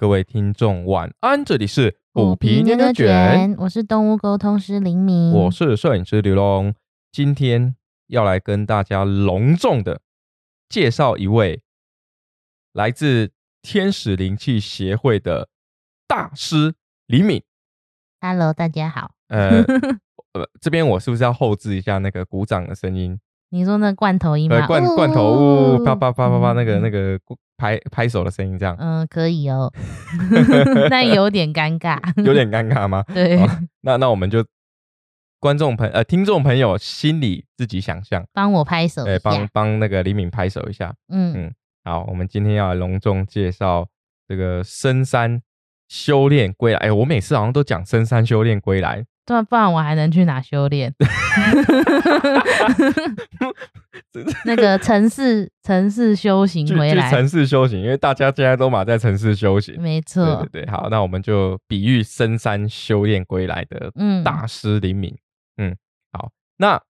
各位听众晚安，这里是虎皮牛牛卷，我是动物沟通师林明，我是摄影师刘龙，今天要来跟大家隆重的介绍一位来自天使灵气协会的大师李敏。Hello，大家好。呃，呃，这边我是不是要后置一下那个鼓掌的声音？你说那罐头音对，吗？罐哦罐头呜，啪啪啪啪啪，那个嗯那个拍拍手的声音，这样嗯，可以哦，但有点尴尬。有点尴尬吗？对，好那那我们就观众朋呃听众朋友心里自己想象，帮我拍手对，一帮下。帮那个李敏拍手一下。嗯嗯好，我们今天要隆重介绍这个深山修炼归来。哎，我每次好像都讲深山修炼归来，不然我还能去哪修炼？那个城市城市修行去回来，城市修行，因为大家现在都马在城市修行。没对错对。对，好，那我们就比喻深山修炼归来的嗯，大师林敏。嗯，好，那，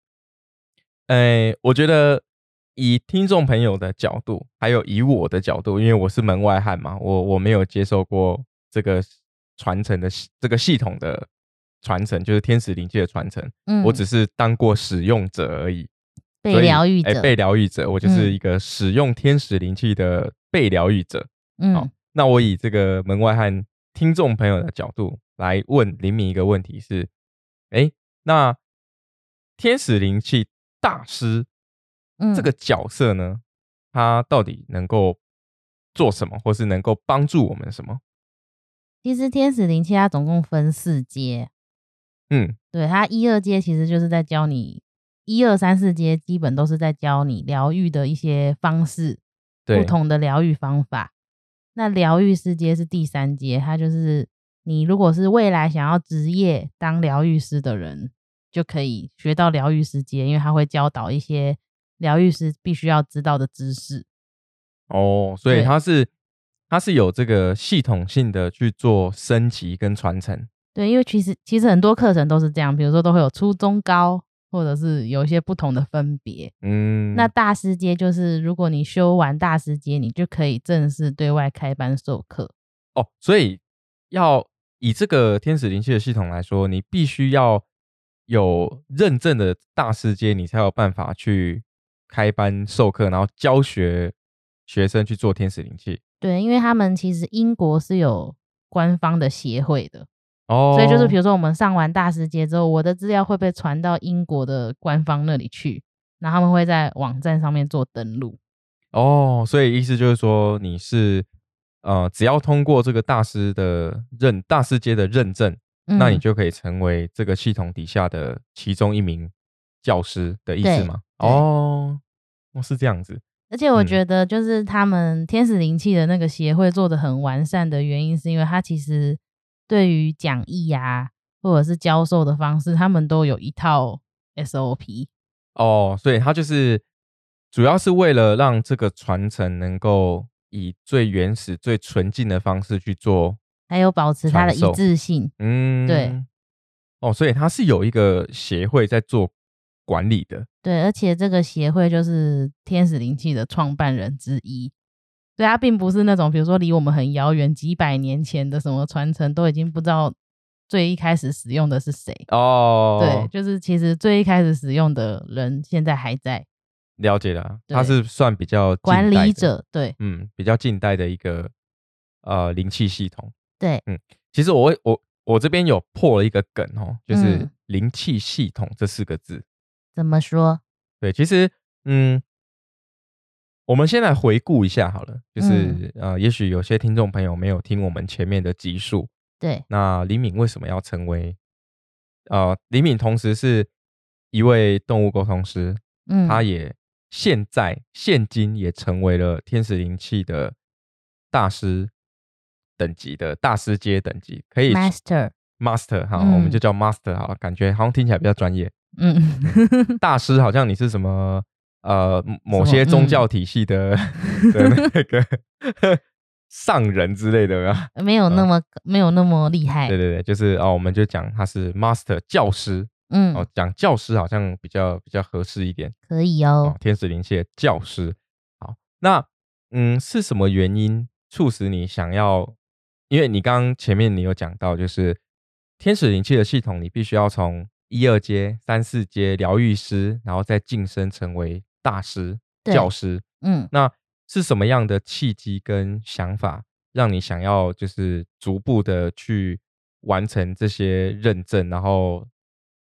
呃，我觉得以听众朋友的角度，还有以我的角度，因为我是门外汉嘛，我我没有接受过这个传承的系这个系统的传承，就是天使灵气的传承，嗯我只是当过使用者而已。被疗愈者。哎被疗愈者，我就是嗯一个使用天使灵气的被疗愈者。嗯好嗯，那我以这个门外汉听众朋友的角度来问林敏一个问题是：哎，那天使灵气大师嗯，这个角色呢，他到底能够做什么，或是能够帮助我们什么？其实天使灵气它总共分四阶，嗯，对，它一二阶其实就是在教你，一二三四阶基本都是在教你疗愈的一些方式，对不，同的疗愈方法。那疗愈师阶是第三阶，它就是你如果是未来想要职业当疗愈师的人，就可以学到疗愈师阶，因为他会教导一些疗愈师必须要知道的知识。哦，所以对他是它是有这个系统性的去做升级跟传承。对，因为其实其实很多课程都是这样，比如说都会有初中高，或者是有一些不同的分别。嗯，那大师阶就是，如果你修完大师阶，你就可以正式对外开班授课。哦，所以要以这个天使灵气的系统来说，你必须要有认证的大师阶，你才有办法去开班授课，然后教学学生去做天使灵气。对，因为他们其实英国是有官方的协会的，哦，所以就是比如说我们上完大师节之后，我的资料会被传到英国的官方那里去，然后他们会在网站上面做登录。哦，所以意思就是说你是呃，只要通过这个大师的认大师阶的认证，那你嗯就可以成为这个系统底下的其中一名教师的意思对吗？哦，哦，是这样子。而且我嗯觉得，就是他们天使灵气的那个协会做的很完善的原因，是因为它其实对于讲义啊，或者是教授的方式，他们都有一套 SOP。哦，所以它就是主要是为了让这个传承能够以最原始、最纯净的方式去做。还有保持它的一致性。嗯，对。哦，所以它是有一个协会在做管理的。对，而且这个协会就是天使灵气的创办人之一。对，它并不是那种比如说离我们很遥远、几百年前的什么传承，都已经不知道最一开始使用的是谁。哦，对，，就是其实最一开始使用的人现在还在了解了，对它是算比较管，理者。对嗯，比较近代的一个呃灵气系统。对，嗯其实我我我这边有破了一个梗哦，就是嗯灵气系统这四个字。怎么说？对，其实嗯，我们先来回顾一下好了，就是、嗯。呃，也许有些听众朋友没有听我们前面的集数，对，那李敏为什么要成为呃，李敏同时是一位动物沟通师，嗯，他也现在现今也成为了天使灵气的大师等级的大师阶等级，可以 master，master 哈，嗯我们就叫 master 好了，感觉好像听起来比较专业。嗯，大师好像你是什么呃某些宗嗯教体系的、的那个上人之类的有没有那么没有那么厉害对。对对，就是哦，我们就讲他是 master 教师嗯，哦，讲教师好像比较比较合适一点可以哦。，哦天使灵气的教师。好，那嗯是什么原因促使你想要因为你刚刚前面你有讲到，就是天使灵气的系统，你必须要从一二阶、三四阶疗愈师，然后再晋升成为大师、对教师。嗯，那是什么样的契机跟想法，让你想要就是逐步的去完成这些认证，然后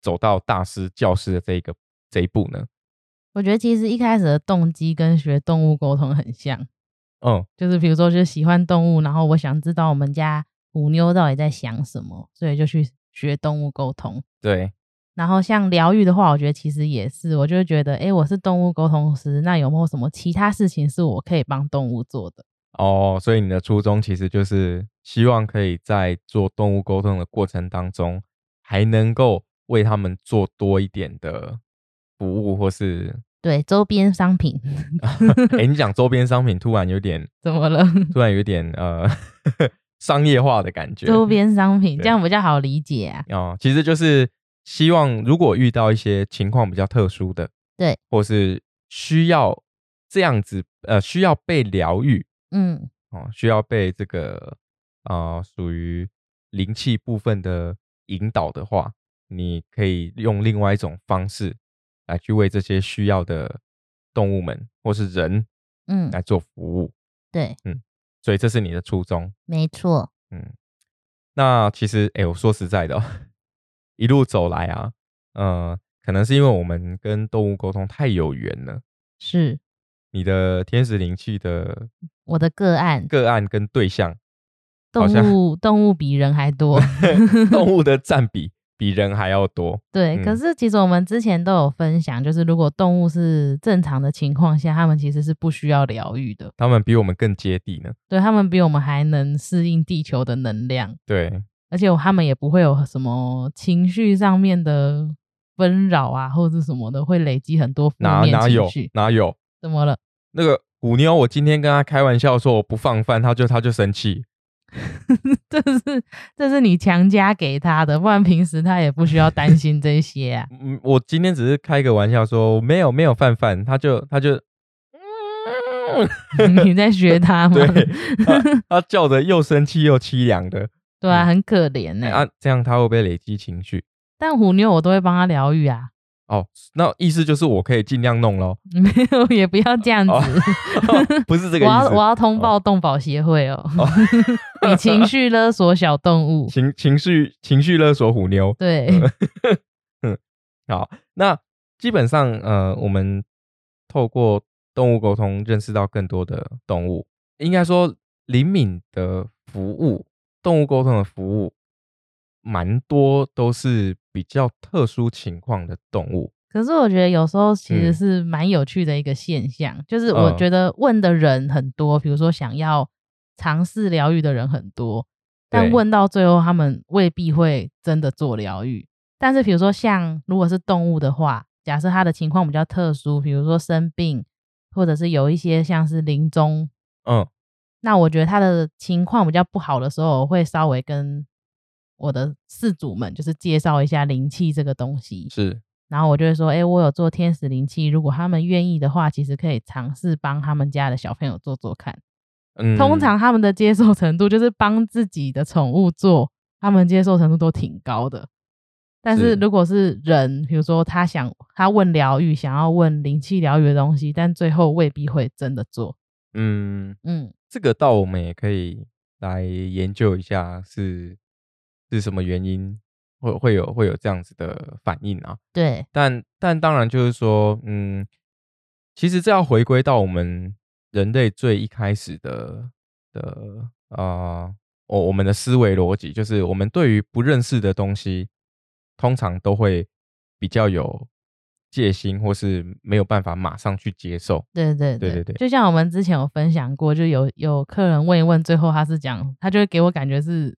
走到大师、教师的这一个这一步呢？我觉得其实一开始的动机跟学动物沟通很像，嗯，就是比如说就是喜欢动物，然后我想知道我们家虎妞到底在想什么，所以就去学动物沟通。对，然后像疗愈的话，我觉得其实也是，我就会觉得，诶，我是动物沟通师，那有没有什么其他事情是我可以帮动物做的？哦，所以你的初衷其实就是希望可以在做动物沟通的过程当中，还能够为他们做多一点的服务，或是，对，周边商品 哎、你讲周边商品，突然有点，怎么了？突然有点呃 商业化的感觉。周边商品对这样比较好理解啊。哦，其实就是希望，如果遇到一些情况比较特殊的，对，或是需要这样子，呃，需要被疗愈嗯，哦，需要被这个啊、呃属于灵气部分的引导的话，你可以用另外一种方式来去为这些需要的动物们或是人嗯，来做服务，对，嗯所以这是你的初衷。没错。嗯，那其实，哎、我说实在的、哦，一路走来啊，呃，可能是因为我们跟动物沟通太有缘了。是你的天使灵气的我的个案，个案跟对象，好动物动物比人还多。动物的 占比比人还要多。对，嗯可是其实我们之前都有分享，就是如果动物是正常的情况下，它们其实是不需要疗愈的。他们比我们更接地呢。对，它们比我们还能适应地球的能量，对，而且他们也不会有什么情绪上面的纷扰啊，或者什么的，会累积很多负面哪哪有情绪。哪有怎么了？那个虎妞，我今天跟他开玩笑说我不放饭，他就他就生气。这是这是你强加给他的，不然平时他也不需要担心这些啊。嗯，我今天只是开个玩笑说没有没有饭饭，他就他就。你在学他 吗？对，他他叫的又生气又凄凉的，对啊，嗯很可怜呢、哎啊，这样他会不会累积情绪？但虎妞我都会帮他疗愈啊，哦，那意思就是我可以尽量弄咯，没有也不要这样子。哦不是这个我要意思。我要通报动保协会哦，你情绪勒索小动物，情情绪情绪勒索虎妞。对，好，那基本上呃，我们透过动物沟通认识到更多的动物，应该说灵敏的服务，动物沟通的服务，蛮多都是比较特殊情况的动物。可是我觉得有时候其实嗯是蛮有趣的一个现象，就是我嗯觉得问的人很多，比如说想要尝试疗愈的人很多，但对问到最后他们未必会真的做疗愈。但是比如说像如果是动物的话，假设它的情况比较特殊，比如说生病，或者是有一些像是临终，嗯，那我觉得他的情况比较不好的时候，我会稍微跟我的饲主们就是介绍一下灵气这个东西，是，然后我就会说，哎、我有做天使灵气，如果他们愿意的话，其实可以尝试帮他们家的小朋友做做看。嗯，通常他们的接受程度就是帮自己的宠物做，他们接受程度都挺高的。但是是如果是人，比如说他想他问疗愈，想要问灵气疗愈的东西，但最后未必会真的做。嗯，嗯，这个倒我们也可以来研究一下是是什么原因会会有会有这样子的反应啊。对，但但当然就是说，嗯，其实这要回归到我们人类最一开始的的啊，我、我们的思维逻辑，就是我们对于不认识的东西，通常都会比较有戒心，或是没有办法马上去接受。对对对对对就像我们之前有分享过，就有有客人问一问，最后他是讲，他就会给我感觉是，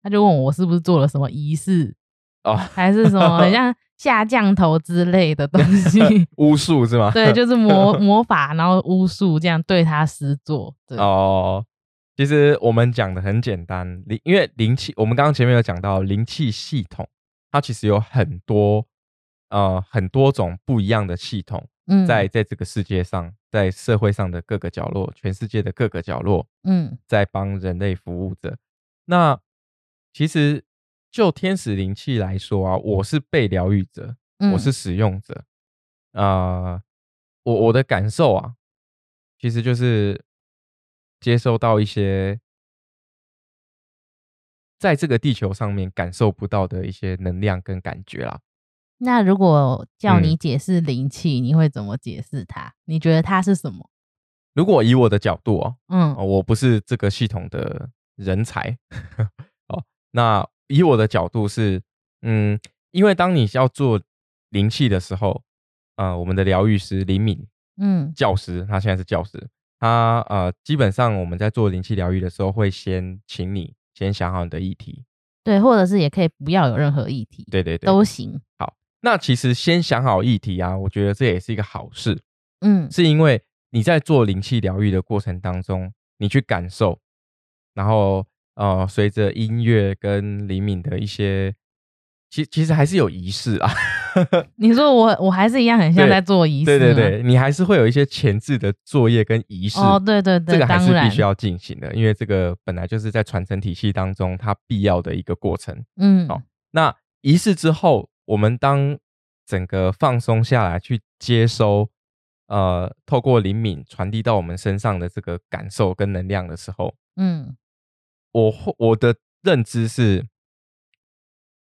他就问我我是不是做了什么仪式，哦，还是什么很像 下降头之类的东西。巫术是吗？对，就是魔魔法，然后巫术这样对他施作。对，哦，其实我们讲的很简单，灵因为灵气，我们刚刚前面有讲到灵气系统，它其实有很多呃很多种不一样的系统，嗯在在这个世界上，在社会上的各个角落，全世界的各个角落，嗯在帮人类服务着。那其实就天使灵气来说啊，我是被疗愈者，我嗯是使用者。啊，我我的感受啊，其实就是接收到一些在这个地球上面感受不到的一些能量跟感觉啦。那如果叫嗯你解释灵气，你会怎么解释它？你觉得它是什么？如果以我的角度哦，嗯哦，我不是这个系统的人才哦。那以我的角度是，嗯，因为当你要做灵气的时候，呃，我们的疗愈师林敏嗯教师，他现在是教师，他呃，基本上我们在做灵气疗愈的时候，会先请你先想好你的议题，对，或者是也可以不要有任何议题，对对对，都行。那其实先想好议题啊，我觉得这也是一个好事，嗯。是因为你在做灵气疗愈的过程当中，你去感受，然后呃，随着音乐跟灵敏的一些，其其实还是有仪式啊，你说我我还是一样很像在做仪式吗，对对对，你还是会有一些前置的作业跟仪式，哦，对对对，这个还是必须要进行的，因为这个本来就是在传承体系当中它必要的一个过程。嗯。好那仪式之后，我们当整个放松下来，去接收，呃，透过灵敏传递到我们身上的这个感受跟能量的时候，嗯我我的认知是，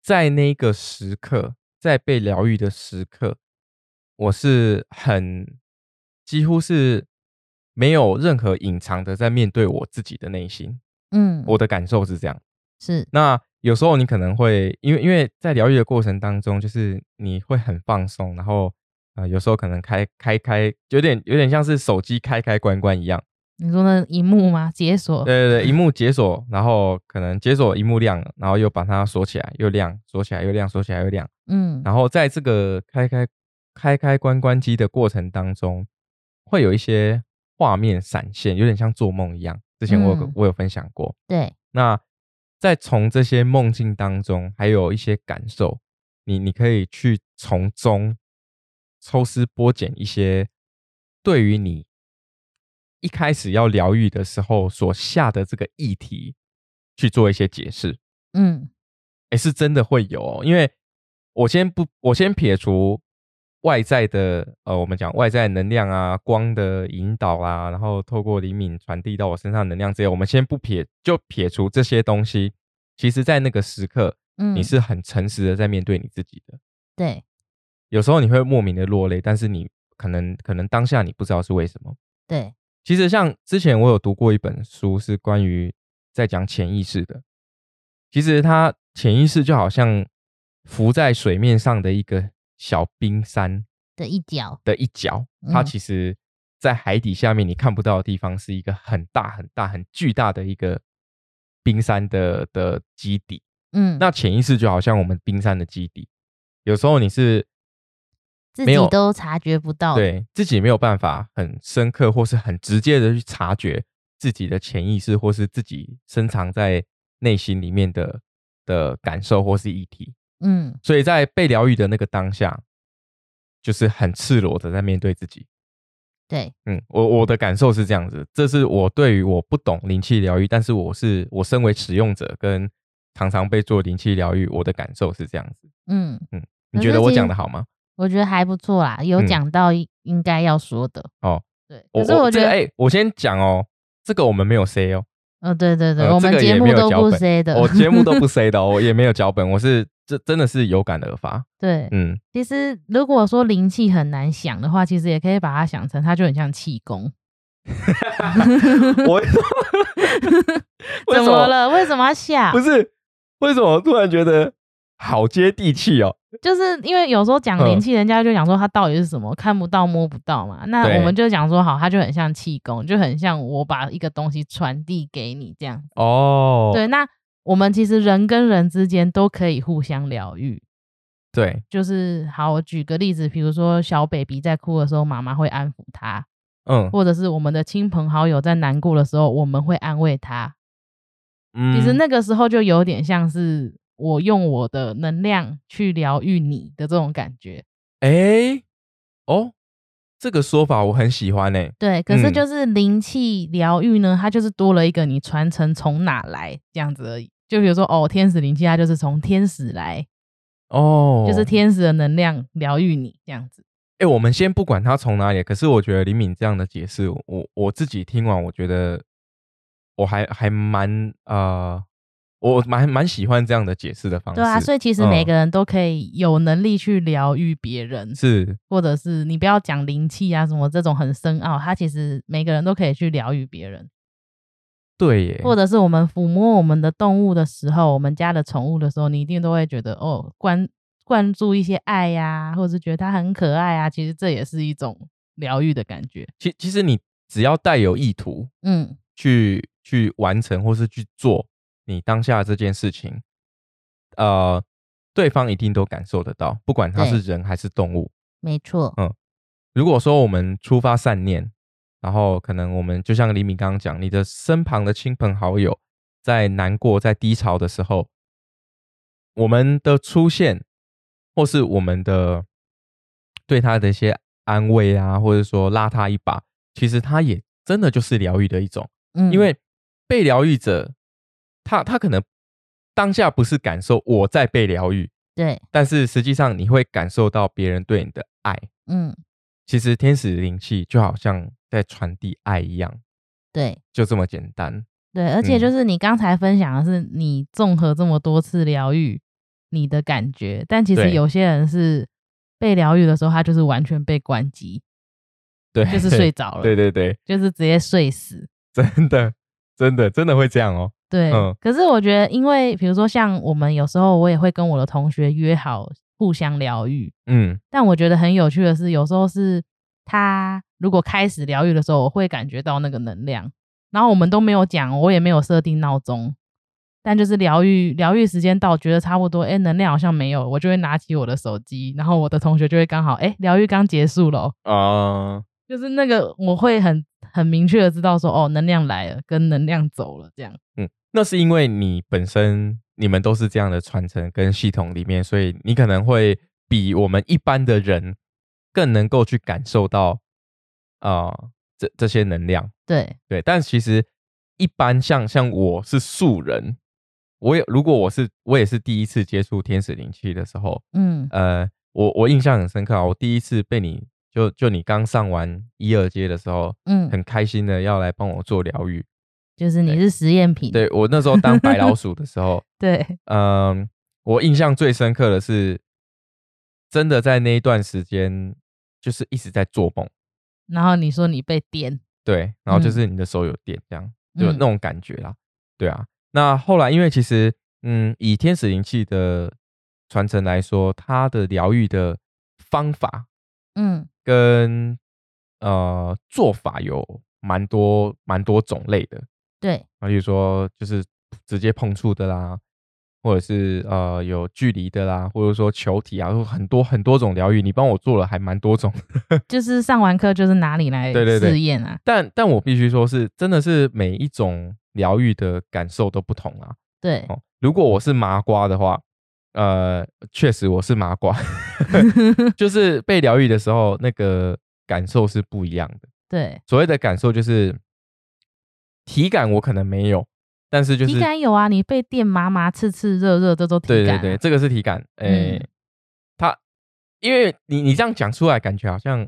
在那个时刻，在被疗愈的时刻，我是很几乎是没有任何隐藏的在面对我自己的内心，嗯，我的感受是这样。是那有时候你可能会因为因为在疗愈的过程当中，就是你会很放松，然后呃有时候可能开开开，有点有点像是手机开开关关一样。你说那荧幕吗？解锁？对对对，荧 幕解锁，然后可能解锁荧幕亮了，然后又把它锁起来，又亮，锁起来又亮，锁起来又亮。嗯然后在这个开开开开关关机的过程当中，会有一些画面闪现，有点像做梦一样。之前我有嗯我有分享过。对，那在从这些梦境当中，还有一些感受，你你可以去从中抽丝剥茧一些对于你一开始要疗愈的时候所下的这个议题去做一些解释。嗯哎，是真的会有、哦，因为我先不，我先撇除外在的，呃，我们讲外在能量啊、光的引导啊，然后透过灵敏传递到我身上能量这些，我们先不撇，就撇除这些东西。其实，在那个时刻，嗯，你是很诚实的在面对你自己的。对，有时候你会莫名的落泪，但是你可能可能当下你不知道是为什么。对，其实像之前我有读过一本书，是关于在讲潜意识的。其实它潜意识就好像浮在水面上的一个小冰山的一角，的一角，它嗯其实在海底下面你看不到的地方是一个很大很大很巨大的一个冰山的的基底。嗯，那潜意识就好像我们冰山的基底，有时候你是自己没有都察觉不到，，对自己没有办法很深刻或是很直接的去察觉自己的潜意识，或是自己深藏在内心里面的的感受或是议题。嗯所以在被疗愈的那个当下，就是很赤裸的在面对自己。对，嗯，我我的感受是这样子，这是我对于我不懂灵气疗愈，但是我是我身为使用者跟常常被做灵气疗愈，我的感受是这样子。嗯嗯，你觉得我讲的好吗？我觉得还不错啦，有嗯讲到应应该要说的，哦，对，可是我觉得，这个哎、我先讲哦，这个我们没有 say 哦，呃，对对对，呃我们节目都不 say 的，我节目都不 say 的哦，我也没有脚本，我是这真的是有感而发。对，嗯，其实如果说灵气很难想的话，其实也可以把它想成它就很像气功。我为什么为什怎么？了？为什么要笑不？是为什么突然觉得好接地气哦？就是因为有时候讲嗯灵气，人家就讲说它到底是什么，看不到摸不到嘛。那我们就讲说好，它就很像气功，就很像我把一个东西传递给你这样。哦，对，那我们其实人跟人之间都可以互相疗愈。对，就是好，我举个例子，比如说小 baby 在哭的时候，妈妈会安抚他，嗯或者是我们的亲朋好友在难过的时候，我们会安慰他。嗯，其实那个时候就有点像是我用我的能量去疗愈你的这种感觉。哎、哦，这个说法我很喜欢呢、对，可是嗯就是灵气疗愈呢，它就是多了一个你传承从哪来这样子而已。就比如说哦，天使灵气它就是从天使来，哦，就是天使的能量疗愈你这样子。哎、我们先不管它从哪里，可是我觉得李敏这样的解释，我我自己听完，我觉得我还还蛮呃，我蛮蛮喜欢这样的解释的方式。对啊，所以其实嗯每个人都可以有能力去疗愈别人，是或者是你不要讲灵气啊什么这种很深奥，它其实每个人都可以去疗愈别人。对耶，或者是我们抚摸我们的动物的时候，我们家的宠物的时候，你一定都会觉得哦，关灌注一些爱呀、或者是觉得它很可爱啊，其实这也是一种疗愈的感觉。其其实你只要带有意图嗯，去去完成或是去做你当下这件事情，呃，对方一定都感受得到，不管他是人还是动物。没错。嗯如果说我们出发善念，然后可能我们就像李敏刚刚讲，你的身旁的亲朋好友在难过、在低潮的时候，我们的出现，或是我们的对他的一些安慰啊，或者说拉他一把，其实他也真的就是疗愈的一种，嗯，因为被疗愈者，他他可能当下不是感受我在被疗愈，对，但是实际上你会感受到别人对你的爱。嗯，其实天使灵气就好像在传递爱一样，对。就这么简单。对，而且嗯就是你刚才分享的是你综合这么多次疗愈你的感觉，但其实有些人是被疗愈的时候，他就是完全被关机，对，就是睡着了，对对对，就是直接睡死。真的真的真的会这样哦。对，嗯。可是我觉得，因为比如说像我们有时候我也会跟我的同学约好互相疗愈，嗯，但我觉得很有趣的是，有时候是他如果开始疗愈的时候，我会感觉到那个能量，然后我们都没有讲，我也没有设定闹钟，但就是疗愈疗愈时间到，觉得差不多，哎，能量好像没有，我就会拿起我的手机，然后我的同学就会刚好，哎，疗愈刚结束了哦，啊、就是那个我会很很明确的知道说，哦，能量来了，跟能量走了这样。嗯，那是因为你本身你们都是这样的传承跟系统里面，所以你可能会比我们一般的人更能够去感受到啊、呃这这些能量。对，对，但其实一般像像我是素人，我也如果我是我也是第一次接触天使灵气的时候，嗯呃，我我印象很深刻啊，我第一次被你就就你刚上完一二阶的时候，嗯，很开心的要来帮我做疗愈。就是你是实验品，对我那时候当白老鼠的时候，对，嗯，我印象最深刻的是，真的在那一段时间，就是一直在做梦，然后你说你被电，对，然后就嗯。是你的手有电，这样、就嗯。那种感觉啦，对啊。那后来因为其实，嗯，以天使灵气的传承来说，它的疗愈的方法嗯跟呃做法有蛮多蛮多种类的，对，啊，例如说就是直接碰触的啦，或者是呃有距离的啦，或者说球体啊，有很多很多种疗愈，你帮我做了还蛮多种。就是上完课就是哪里来对对对试验啊，但但我必须说是真的是每一种疗愈的感受都不同啊。对，哦，如果我是麻瓜的话，呃，确实我是麻瓜，就是被疗愈的时候，那个感受是不一样的。对，所谓的感受就是体感，我可能没有，但是就是体感有啊，你被电麻麻、刺刺、热热，这都体感、啊。对对对，这个是体感。诶、嗯它因为你你这样讲出来，感觉好像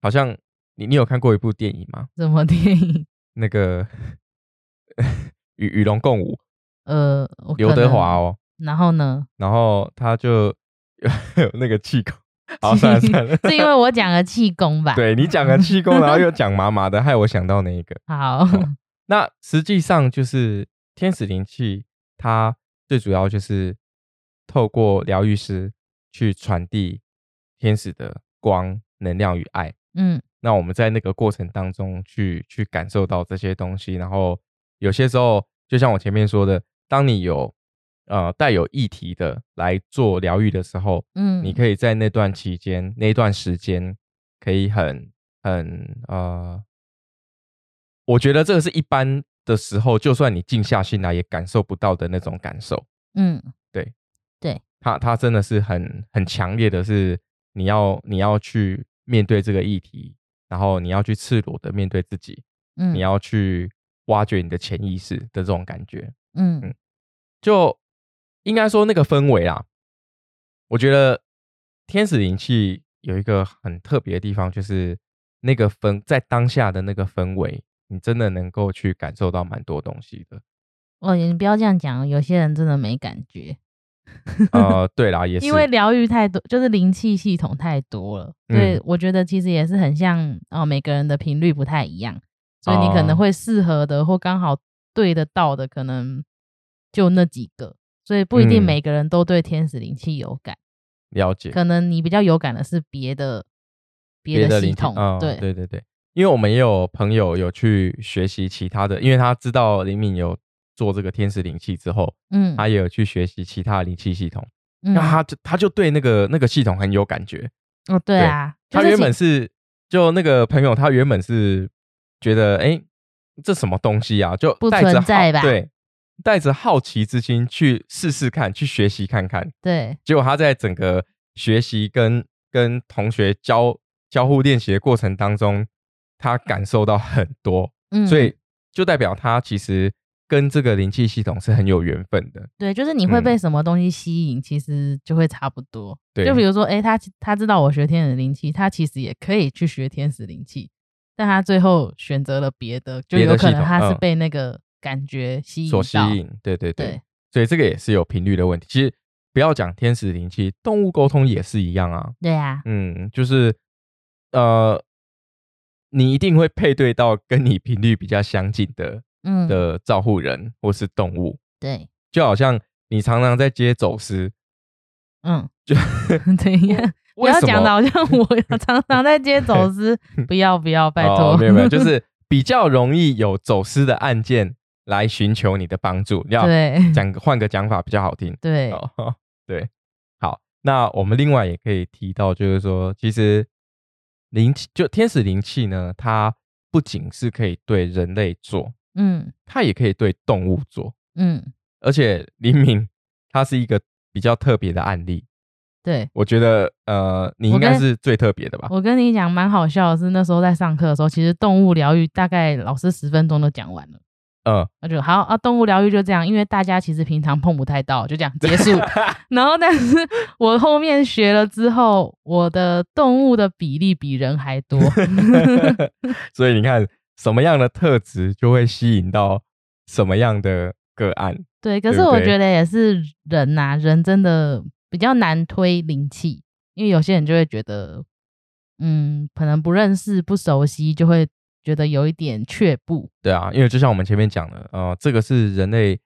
好像你你有看过一部电影吗？什么电影？那个与与龙共舞，呃，我刘德华哦，然后呢？然后他就有 那个气功。好，算了算了，是因为我讲了气功吧？，对你讲了气功，然后又讲麻麻的，害我想到那一个。好，哦那实际上就是天使灵气，它最主要就是透过疗愈师去传递天使的光、能量与爱。嗯那我们在那个过程当中去去感受到这些东西，然后有些时候，就像我前面说的，当你有呃带有议题的来做疗愈的时候，嗯，你可以在那段期间、那段时间，可以很很呃，我觉得这个是一般的时候，就算你静下心来也感受不到的那种感受。嗯。对，对。它它真的是很很强烈的是，你要你要去面对这个议题，然后你要去赤裸的面对自己，嗯，你要去挖掘你的潜意识的这种感觉，嗯。嗯就应该说那个氛围啊，我觉得天使灵气有一个很特别的地方，就是那个氛在当下的那个氛围，你真的能够去感受到蛮多东西的。哦，你不要这样讲，有些人真的没感觉，呃，对啦，也是因为疗愈太多，就是灵气系统太多了，所以嗯。我觉得其实也是很像哦，每个人的频率不太一样，所以你可能哦。会适合的或刚好对得到的，可能就那几个，所以不一定嗯。每个人都对天使灵气有感，了解。可能你比较有感的是别的别的系统，嗯对对对对，因为我们也有朋友有去学习其他的，因为他知道灵敏有做这个天使灵气之后，嗯，他也有去学习其他灵气系统，嗯。那他就他就对那个那个系统很有感觉。哦，对啊，就他原本是就那个朋友，他原本是觉得，哎、这什么东西啊？就不存在吧对，带着好奇之心去试试看，去学习看看。对，结果他在整个学习跟跟同学交交互练习的过程当中，他感受到很多，嗯，所以就代表他其实跟这个灵气系统是很有缘分的。对，就是你会嗯被什么东西吸引，其实就会差不多。对就比如说，哎、他他知道我学天使灵气，他其实也可以去学天使灵气，但他最后选择了别的，就有可能他是被那个感觉吸引所到吸引，对对对，对所以这个也是有频率的问题。其实不要讲天使灵气，动物沟通也是一样啊。对啊，嗯，就是呃，你一定会配对到跟你频率比较相近的嗯，的照护人或是动物，对，就好像你常常在接走私，嗯，就怎样？不要讲的好像我常常在接走私，不要不要，拜托，哦，没有没有，就是比较容易有走私的案件来寻求你的帮助。要对讲个换个讲法比较好听。对，哦，对，好，那我们另外也可以提到，就是说，其实灵气就天使灵气呢，它不仅是可以对人类做，嗯它也可以对动物做，嗯，而且灵敏它是一个比较特别的案例，对。我觉得呃，你应该是最特别的吧？我跟你讲，蛮好笑的是，那时候在上课的时候，其实动物疗愈大概老师十分钟都讲完了。嗯，那就好啊，动物疗愈就这样，因为大家其实平常碰不太到，就这样结束。然后，但是我后面学了之后，我的动物的比例比人还多。所以你看，什么样的特质就会吸引到什么样的个案。对，可是我觉得也是人呐、人真的比较难推灵气，因为有些人就会觉得，嗯，可能不认识、不熟悉，就会觉得有一点却步。对啊，因为就像我们前面讲的，呃，这个是人类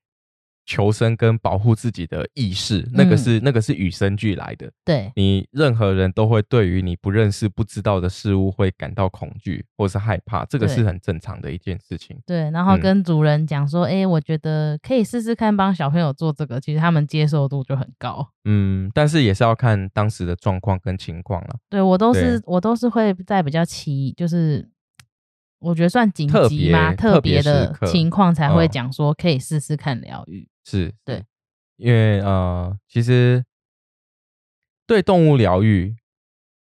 求生跟保护自己的意识，那个嗯是、那个是与生俱来的。对，你任何人都会对于你不认识、不知道的事物会感到恐惧或是害怕，这个是很正常的一件事情。对，然后嗯跟主人讲说，哎、我觉得可以试试看帮小朋友做这个，其实他们接受度就很高。嗯，但是也是要看当时的状况跟情况了。对我都是我都是会在比较奇，就是我觉得算紧急吗？特特别的情况才会嗯讲说可以试试看疗愈。是，对，因为呃，其实对动物疗愈，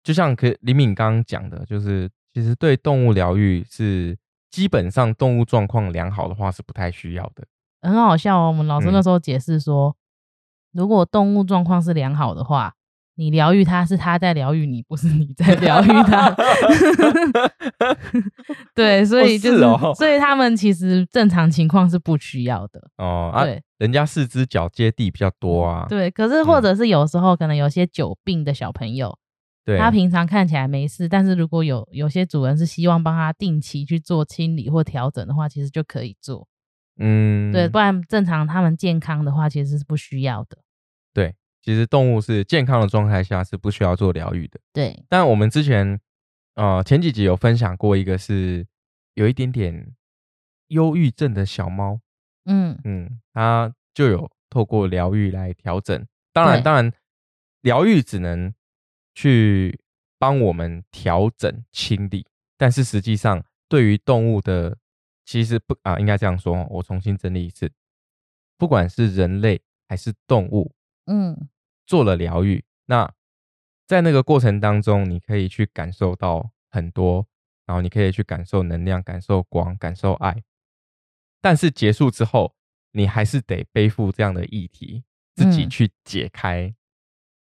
就像可李敏刚刚讲的，就是其实对动物疗愈是基本上动物状况良好的话是不太需要的。很好笑哦。我们老师嗯那时候解释说，如果动物状况是良好的话，你疗愈他是他在疗愈你，不是你在疗愈他。对，所以就是，是哦所以他们其实正常情况是不需要的。哦啊对，人家四肢脚接地比较多啊，对，可是或嗯者是有时候可能有些久病的小朋友，对，他平常看起来没事，但是如果有有些主人是希望帮他定期去做清理或调整的话，其实就可以做。嗯，对，不然正常他们健康的话，其实是不需要的。对，其实动物是健康的状态下是不需要做疗愈的。对，但我们之前呃前几集有分享过一个是有一点点忧郁症的小猫，嗯，嗯，它就有透过疗愈来调整。当然，对。当然，疗愈只能去帮我们调整清理，但是实际上对于动物的，其实不啊，应该这样说，我重新整理一次，不管是人类还是动物，嗯，做了疗愈，那在那个过程当中，你可以去感受到很多，然后你可以去感受能量、感受光、感受爱。但是结束之后，你还是得背负这样的议题，自己嗯去解开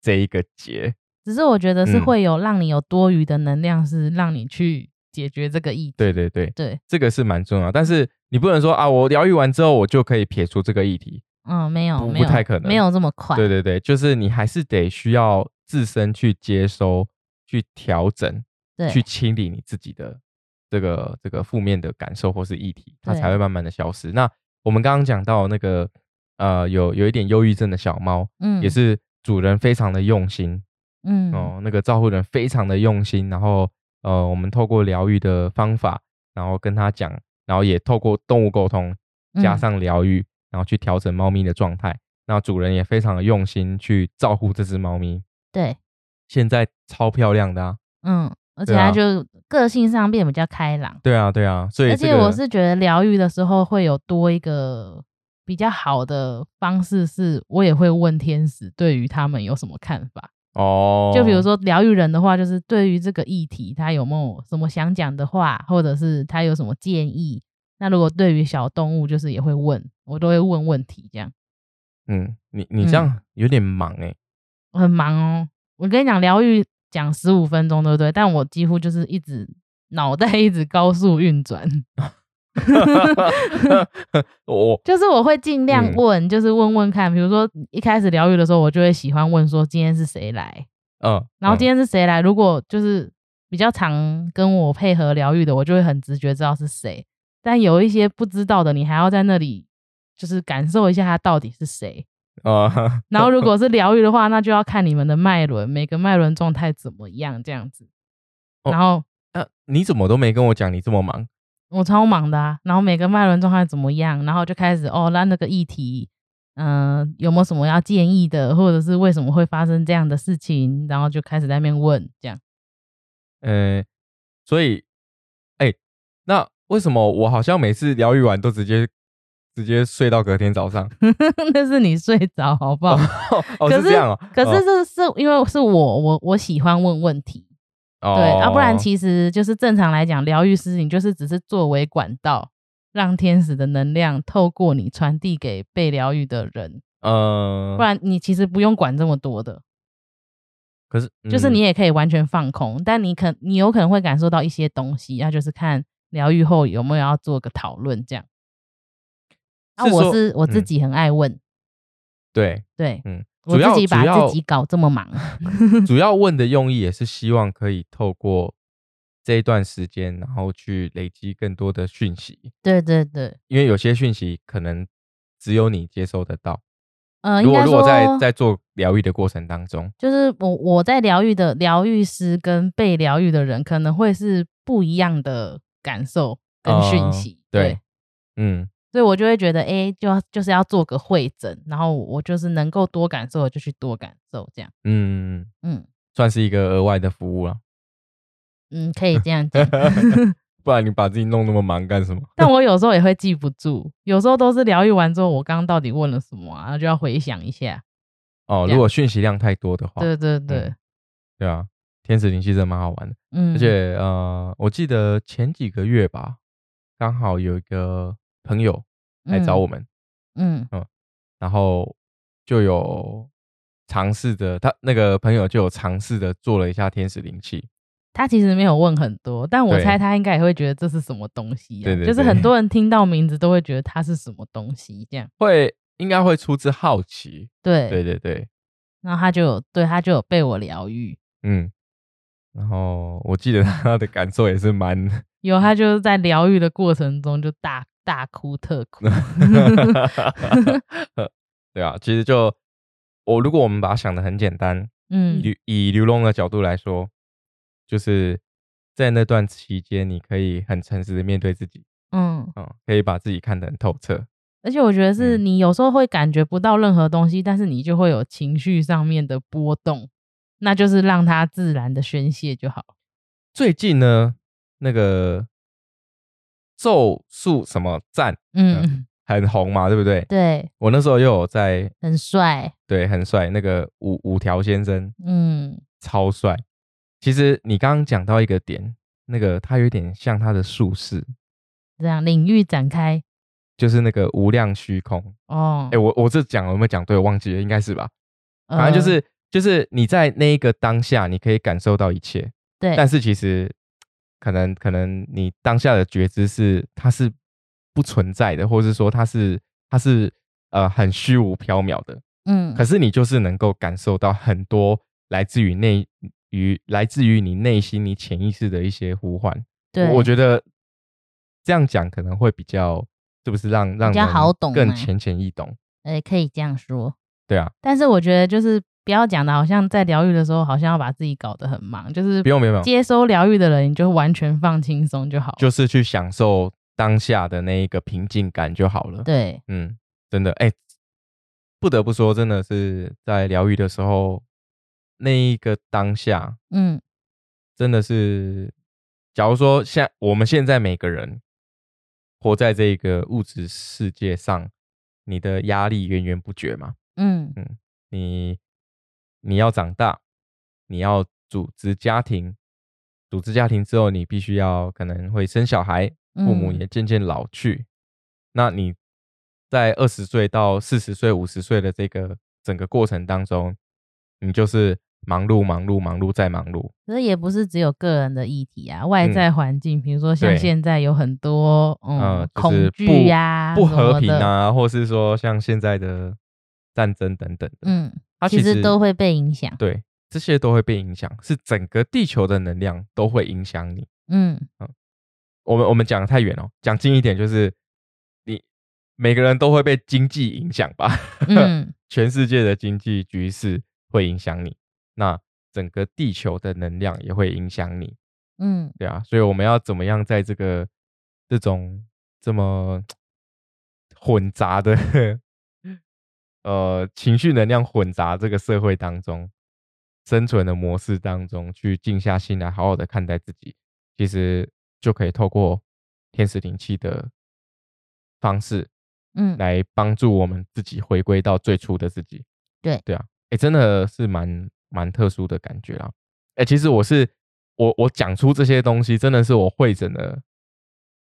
这一个结。只是我觉得是嗯会有让你有多余的能量，是让你去解决这个议题。对对对，对，这个是蛮重要。但是你不能说啊，我疗愈完之后，我就可以撇除这个议题。嗯，没有，不，不太可能没有这么快。对对对，就是你还是得需要自身去接收、去调整、对。去清理你自己的这个这个负面的感受或是议题，它才会慢慢的消失。那我们刚刚讲到那个呃，有有一点忧郁症的小猫，嗯，也是主人非常的用心。嗯，哦，那个照顾人非常的用心，然后呃，我们透过疗愈的方法，然后跟他讲，然后也透过动物沟通加嗯。上疗愈，然后去调整猫咪的状态。那主人也非常的用心去照顾这只猫咪，对，现在超漂亮的啊！嗯，而且它就个性上变比较开朗。对啊，对啊，所以而且我是觉得疗愈的时候会有多一个比较好的方式，是我也会问天使对于他们有什么看法。哦，就比如说疗愈人的话，就是对于这个议题，他有没有什么想讲的话，或者是他有什么建议。那如果对于小动物，就是也会问，我都会问问题，这样嗯，你你这样有点忙哎、我很忙哦。我跟你讲，疗愈讲十五分钟，对不对？但我几乎就是一直脑袋一直高速运转。我 就是我会尽量嗯问，就是问问看，比如说一开始疗愈的时候，我就会喜欢问说今天是谁来，嗯，然后今天天是谁来。如果就是比较常跟我配合疗愈的，我就会很直觉知道是谁。但有一些不知道的，你还要在那里就是感受一下他到底是谁。啊，然后如果 是疗愈的话，那就要看你们的脉轮，每个脉轮状态怎么样这样子。哦然后那你怎么都没跟我讲你这么忙？我超忙的啊，然后每个脉轮状态怎么样，然后就开始哦，那那个议题，嗯、有没有什么要建议的，或者是为什么会发生这样的事情，然后就开始在那边问，这样。呃，所以，为什么我好像每次疗愈完都直接直接睡到隔天早上？那是你睡着好不好？哦，可是这样哦。可是哦这是因为是我我我喜欢问问题，哦对，啊，不然其实就是正常来讲，疗愈师你就是只是作为管道，让天使的能量透过你传递给被疗愈的人，嗯，不然你其实不用管这么多的。可是就是嗯你也可以完全放空，但你可你有可能会感受到一些东西，那就是看疗愈后有没有要做个讨论这样。啊，我是我自嗯己很爱问，对，对嗯，我自己把自己搞这么忙，主 要问的用意也是希望可以透过这一段时间，然后去累积更多的讯息，对对对，因为有些讯息可能只有你接收得到。呃，如果如果在在做疗愈的过程当中，就是我我在疗愈的疗愈师跟被疗愈的人可能会是不一样的感受跟讯呃息，对嗯，所以我就会觉得，哎、就要就是要做个会诊，然后我就是能够多感受的就去多感受，这样，嗯，嗯算是一个额外的服务了，嗯，可以这样讲。不然你把自己弄那么忙干什么？但我有时候也会记不住，有时候都是疗愈完之后，我刚刚到底问了什么啊，然后就要回想一下。哦，如果讯息量太多的话，对对对，嗯对啊，天使灵气真的蛮好玩的，嗯，而且呃，我记得前几个月吧，刚好有一个朋友来找我们，嗯，然后就有尝试着，他那个朋友就有尝试的做了一下天使灵气，他其实没有问很多，但我猜他应该也会觉得这是什么东西、啊，对对就是很多。人听到名字都会觉得它是什么东西这样。会应该会出自好奇，对，对对对，然后他就有对他就有被我疗愈，嗯，然后我记得他的感受也是蛮，有他就是在疗愈的过程中就大大哭特哭。对啊，其实就我如果我们把它想的很简单，嗯以以刘龙的角度来说，就是在那段期间，你可以很诚实的面对自己，嗯，嗯，可以把自己看得很透彻，而且我觉得是嗯你有时候会感觉不到任何东西，但是你就会有情绪上面的波动，那就是让它自然的宣泄就好。最近呢，那个咒术什么战嗯，很红嘛，对不对？对，我那时候又有在很帅。对很帅那个五五条先生，嗯，超帅。其实你刚刚讲到一个点，那个他有点像他的术士，这样领域展开就是那个无量虚空。哦哎、，我我这讲有没有讲对？我忘记了，应该是吧。反正就呃是、就是你在那一个当下，你可以感受到一切，对，但是其实可能可能你当下的觉知是它是不存在的，或是说它是它是呃很虚无缥缈的。嗯可是你就是能够感受到很多来自于内于来自于你内心、你潜意识的一些呼唤。对，我我觉得这样讲可能会比较，是不是让让比较好懂欸更浅显易懂？哎可以这样说。对啊，但是我觉得就是不要讲的，好像在疗愈的时候，好像要把自己搞得很忙，就是不用不用，接收疗愈的人，你就完全放轻松就好。就是去享受当下的那一个平静感就好了。对，嗯，真的，哎、不得不说，真的是在疗愈的时候，那一个当下，嗯真的是，假如说像我们现在每个人活在这个物质世界上，你的压力源源不绝嘛。嗯嗯你你要长大，你要组织家庭，组织家庭之后，你必须要可能会生小孩，父母嗯也渐渐老去。那你在二十岁到四十岁、五十岁的这个整个过程当中，你就是忙碌、忙碌、忙碌再忙碌。可是也不是只有个人的议题啊，外嗯在环境，比如说像对现在有很多嗯呃，就恐是惧呀、不不和平，啊，或是说像现在的战争等等的，嗯，它其实实都会被影响。对，这些都会被影响，是整个地球的能量都会影响你。嗯我们我们讲的太远了，讲近一点就是你每个人都会被经济影响吧，嗯全世界的经济局势会影响你，那整个地球的能量也会影响你，嗯对啊，所以我们要怎么样在这个这种这么 混杂的呃情绪能量混杂这个社会当中生存的模式当中，去静下心来，好好的看待自己，其实就可以透过天使灵气的方式嗯，来帮助我们自己回归到最初的自己。对对啊，哎、真的是蛮蛮特殊的感觉啦。哎、其实我是我我讲出这些东西，真的是我会诊了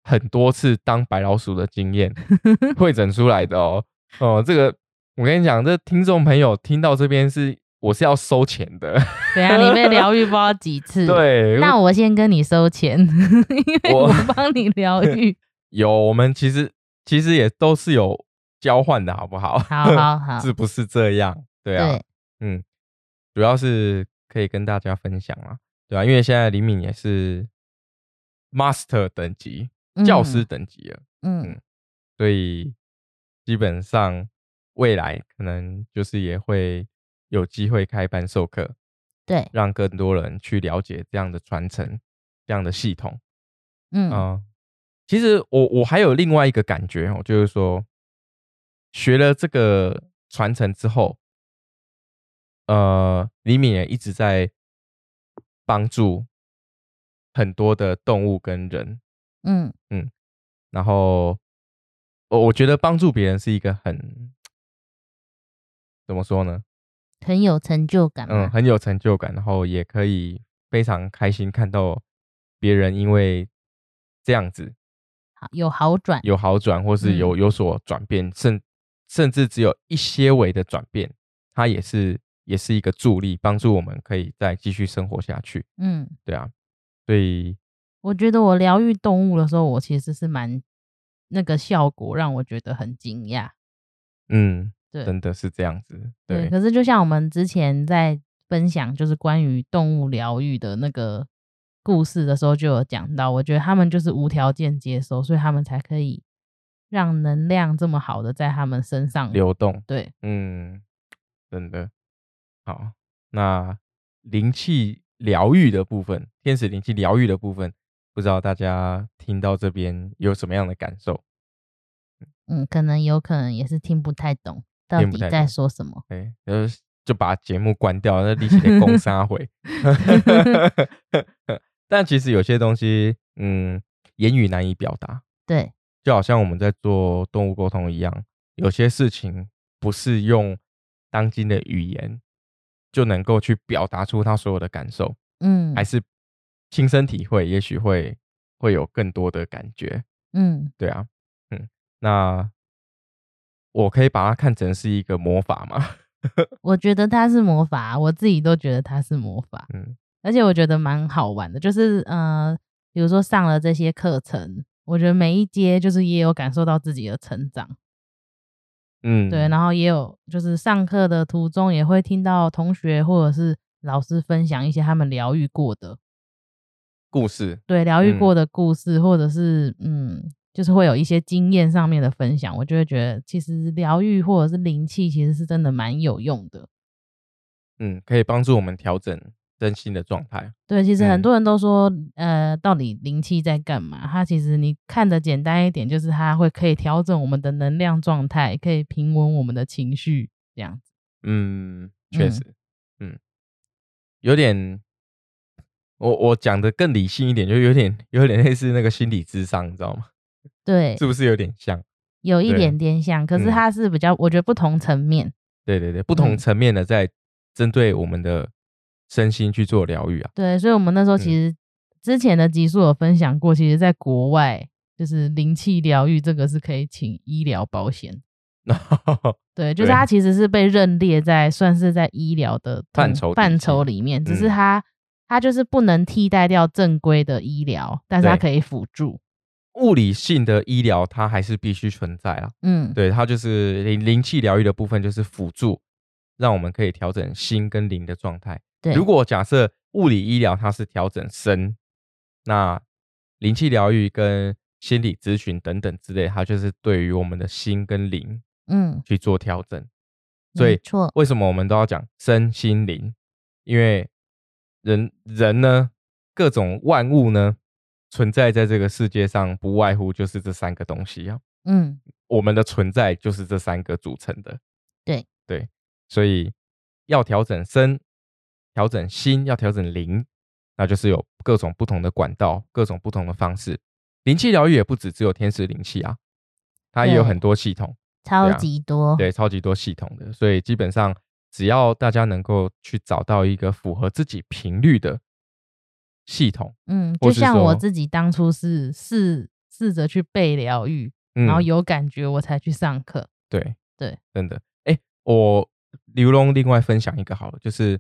很多次当白老鼠的经验 会诊出来的哦。哦，这个我跟你讲，这听众朋友听到这边是我是要收钱的。对啊，你被疗愈不知道几次。，对，那我先跟你收钱，因为我我帮你疗 愈。有我们其实其实也都是有交换的好不好？好好好，是不是这样？对啊，对，嗯，主要是可以跟大家分享啊，对啊，因为现在李敏也是 master 等级、教师等级了，嗯，嗯所以基本上未来可能就是也会有机会开班授课，对，让更多人去了解这样的传承、这样的系统。嗯。啊、其实我我还有另外一个感觉哦，就是说学了这个传承之后，呃，李敏也一直在帮助很多的动物跟人，嗯然后我我觉得帮助别人是一个很怎么说呢？很有成就感嗯，很有成就感，然后也可以非常开心看到别人因为这样子好，有好转。有好转，或是有有所转变，甚甚至只有一些微的转变，它也是也是一个助力，帮助我们可以再继续生活下去。嗯，对啊，所以我觉得我疗愈动物的时候，我其实是蛮那个效果让我觉得很惊讶。嗯，对真的是这样子。对，对，可是就像我们之前在分享就是关于动物疗愈的那个故事的时候，就有讲到，我觉得他们就是无条件接受，所以他们才可以让能量这么好的在他们身上流动，对，嗯，真的好。那灵气疗愈的部分，天使灵气疗愈的部分，不知道大家听到这边有什么样的感受？嗯，可能有可能也是听不太懂到底在说什么。对，就是就把节目关掉，那立即得攻杀 回。但其实有些东西，嗯，言语难以表达，对，就好像我们在做动物沟通一样，有些事情不是用当今的语言就能够去表达出他所有的感受，嗯，还是亲身体会，也许会会有更多的感觉。嗯对啊，嗯，那我可以把它看成是一个魔法吗？我觉得它是魔法，我自己都觉得它是魔法，嗯。而且我觉得蛮好玩的，就是呃，比如说上了这些课程，我觉得每一阶就是也有感受到自己的成长，嗯，对，然后也有就是上课的途中也会听到同学或者是老师分享一些他们疗愈过的，故事，对，疗愈嗯。过的故事，或者是嗯，就是会有一些经验上面的分享，我就会觉得其实疗愈或者是灵气其实是真的蛮有用的。嗯，可以帮助我们调整身心的状态。对，其实很嗯多人都说，呃，到底灵气在干嘛？它其实你看的简单一点，就是它会可以调整我们的能量状态，可以平稳我们的情绪，这样子。嗯，确嗯实，嗯，有点，我我讲的更理性一点，就有点有点类似那个心理智商，你知道吗？对，是不是有点像？有一对点点像，可是嗯它是比较，我觉得不同层面。对对对，不同嗯层面的在针对我们的身心去做疗愈啊。对，所以我们那时候其嗯实之前的集数有分享过，其实在国外就是灵气疗愈这个是可以请医疗保险。对，就是它其实是被认列在算是在医疗的统范范畴范畴里面，只是嗯它它就是不能替代掉正规的医疗，但是它可以辅助。物理性的医疗它还是必须存在啊。嗯，对，它就是灵灵气疗愈的部分，就是辅助，让我们可以调整心跟灵的状态。对。如果假设物理医疗它是调整身，那灵气疗愈跟心理咨询等等之类，它就是对于我们的心跟灵嗯，去做调整。所以错，为什么我们都要讲身心灵？因为人人呢，各种万物呢，存在在这个世界上，不外乎就是这三个东西啊。嗯，我们的存在就是这三个组成的。对对，所以要调整身，调整心，要调整灵，那就是有各种不同的管道，各种不同的方式。灵气疗愈也不止只有天使灵气啊，它也有很多系统，超啊级多。对，超级多系统的。所以基本上，只要大家能够去找到一个符合自己频率的系统，嗯，就像我自己当初是试试着去被疗愈，嗯，然后有感觉我才去上课。对对，真的。哎、我刘龙另外分享一个好了，就是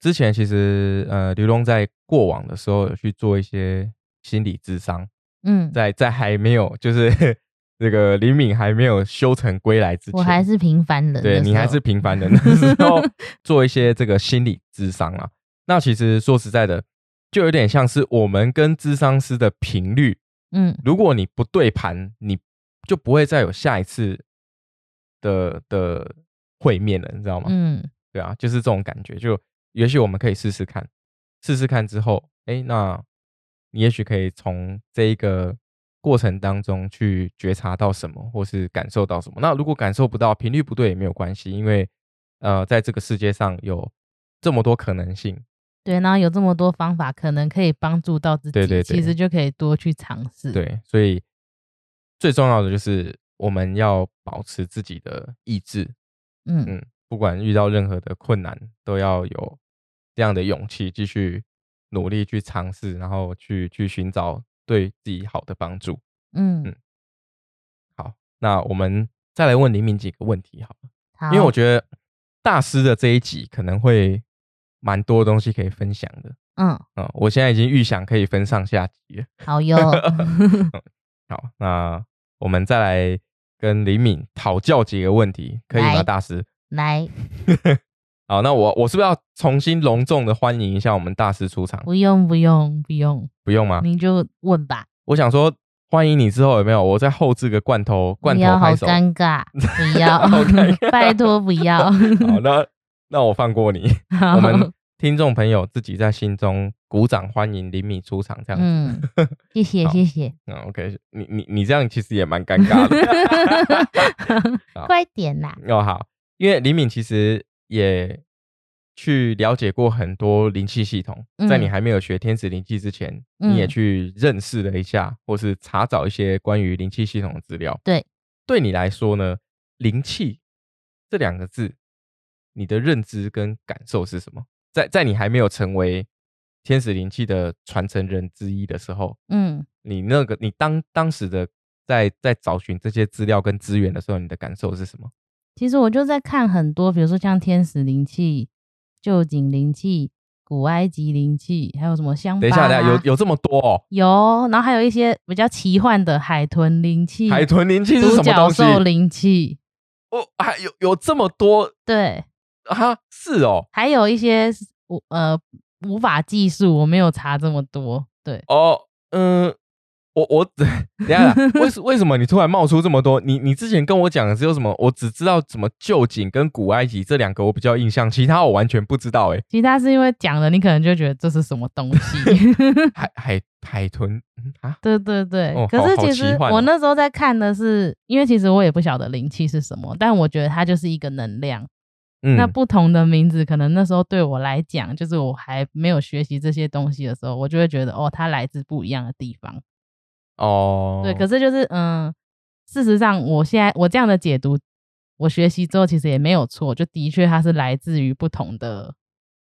之前其实呃，刘龙在过往的时候有去做一些心理智商，嗯，在在还没有就是 这个李敏还没有修成归来之前，我还是平凡人。对你还是平凡人的时候 做一些这个心理智商啊。那其实说实在的，就有点像是我们跟智商师的频率嗯如果你不对盘，你就不会再有下一次的的会面了，你知道吗？嗯对啊，就是这种感觉。就也许我们可以试试看，试试看之后，哎，那你也许可以从这一个过程当中去觉察到什么，或是感受到什么。那如果感受不到，频率不对也没有关系，因为呃，在这个世界上有这么多可能性。对，然后有这么多方法，可能可以帮助到自己，对对对其实就可以多去尝试。，对，所以最重要的就是我们要保持自己的意志，嗯。嗯，不管遇到任何的困难，都要有这样的勇气，继续努力去尝试，然后去去寻找对自己好的帮助。嗯。嗯。好，那我们再来问黎明几个问题好了，好，因为我觉得大师的这一集可能会蛮多东西可以分享的。嗯嗯，我现在已经预想可以分上下集了。好哟，好，那我们再来跟李敏讨教几个问题，可以吗，大师？来，好，那我我是不是要重新隆重的欢迎一下我们大师出场？不用不用不用，不用吗？你就问吧，我想说欢迎你之后有没有我再后置个罐头罐头拍手？尴尬，不要 拜托不要。好，那那我放过你。我们听众朋友自己在心中鼓掌欢迎林敏出场，这样子。嗯，谢谢 谢谢，嗯，OK，你你你这样其实也蛮尴尬的。好快点啦，哦，好，因为林敏其实也去了解过很多灵气系统，在你嗯还没有学天使灵气之前，你也嗯去认识了一下，或是查找一些关于灵气系统的资料。对，对你来说呢，灵气这两个字你的认知跟感受是什么？在在你还没有成为天使灵气的传承人之一的时候，嗯，你那个你当当时的在在找寻这些资料跟资源的时候，你的感受是什么？其实我就在看很多，比如说像天使灵气、旧景灵气、古埃及灵气，还有什么香巴等一下，等一下，有有这么多哦。有，然后还有一些比较奇幻的海豚灵气、海豚灵气是什么东西？兽灵气，哦，还有有这么多对，啊？是哦，还有一些是无呃无法计数，我没有查这么多。对，哦，嗯，我我 等一下，为什 为什么你突然冒出这么多？你你之前跟我讲的只有什么？我只知道什么旧景跟古埃及这两个我比较印象，其他我完全不知道。哎，其他是因为讲了，你可能就觉得这是什么东西。海海海豚嗯啊，对对对，可是其实我那时候在看的是，因为其实我也不晓得灵气是什么，但我觉得它就是一个能量。嗯，那不同的名字，可能那时候对我来讲，就是我还没有学习这些东西的时候，我就会觉得哦，它来自不一样的地方。哦，对，可是就是嗯，事实上，我现在我这样的解读，我学习之后其实也没有错，就的确它是来自于不同的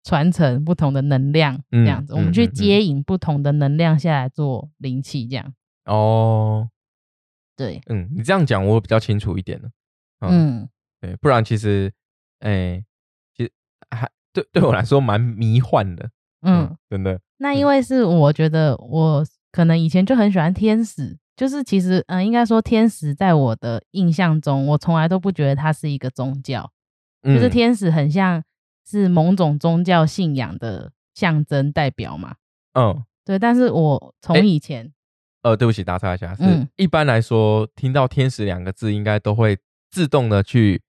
传承、不同的能量这嗯样子，我们去接引不同的能量下来做灵气，这样。哦，对，嗯，你这样讲我比较清楚一点了。嗯，嗯。对，不然其实，哎，其实还对对我来说蛮迷幻的。嗯，，真的。那因为是我觉得我可能以前就很喜欢天使，就是其实嗯、呃应该说天使在我的印象中，我从来都不觉得它是一个宗教，就是嗯天使很像是某种宗教信仰的象征代表嘛。嗯。对，但是我从以前，呃，对不起，打岔一下，是、嗯一般来说，听到“天使”两个字，应该都会自动的去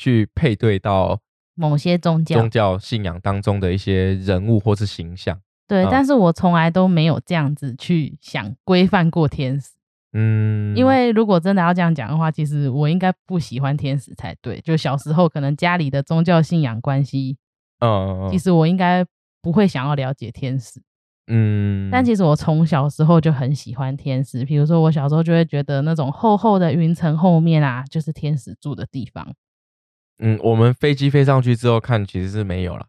去配对到某些宗教，宗教信仰当中的一些人物或是形象。对，嗯但是我从来都没有这样子去想规范过天使，嗯，因为如果真的要这样讲的话，其实我应该不喜欢天使才对。就小时候可能家里的宗教信仰关系，嗯，嗯其实我应该不会想要了解天使。嗯，但其实我从小时候就很喜欢天使，比如说我小时候就会觉得那种厚厚的云层后面啊，就是天使住的地方。嗯，我们飞机飞上去之后看，其实是没有了。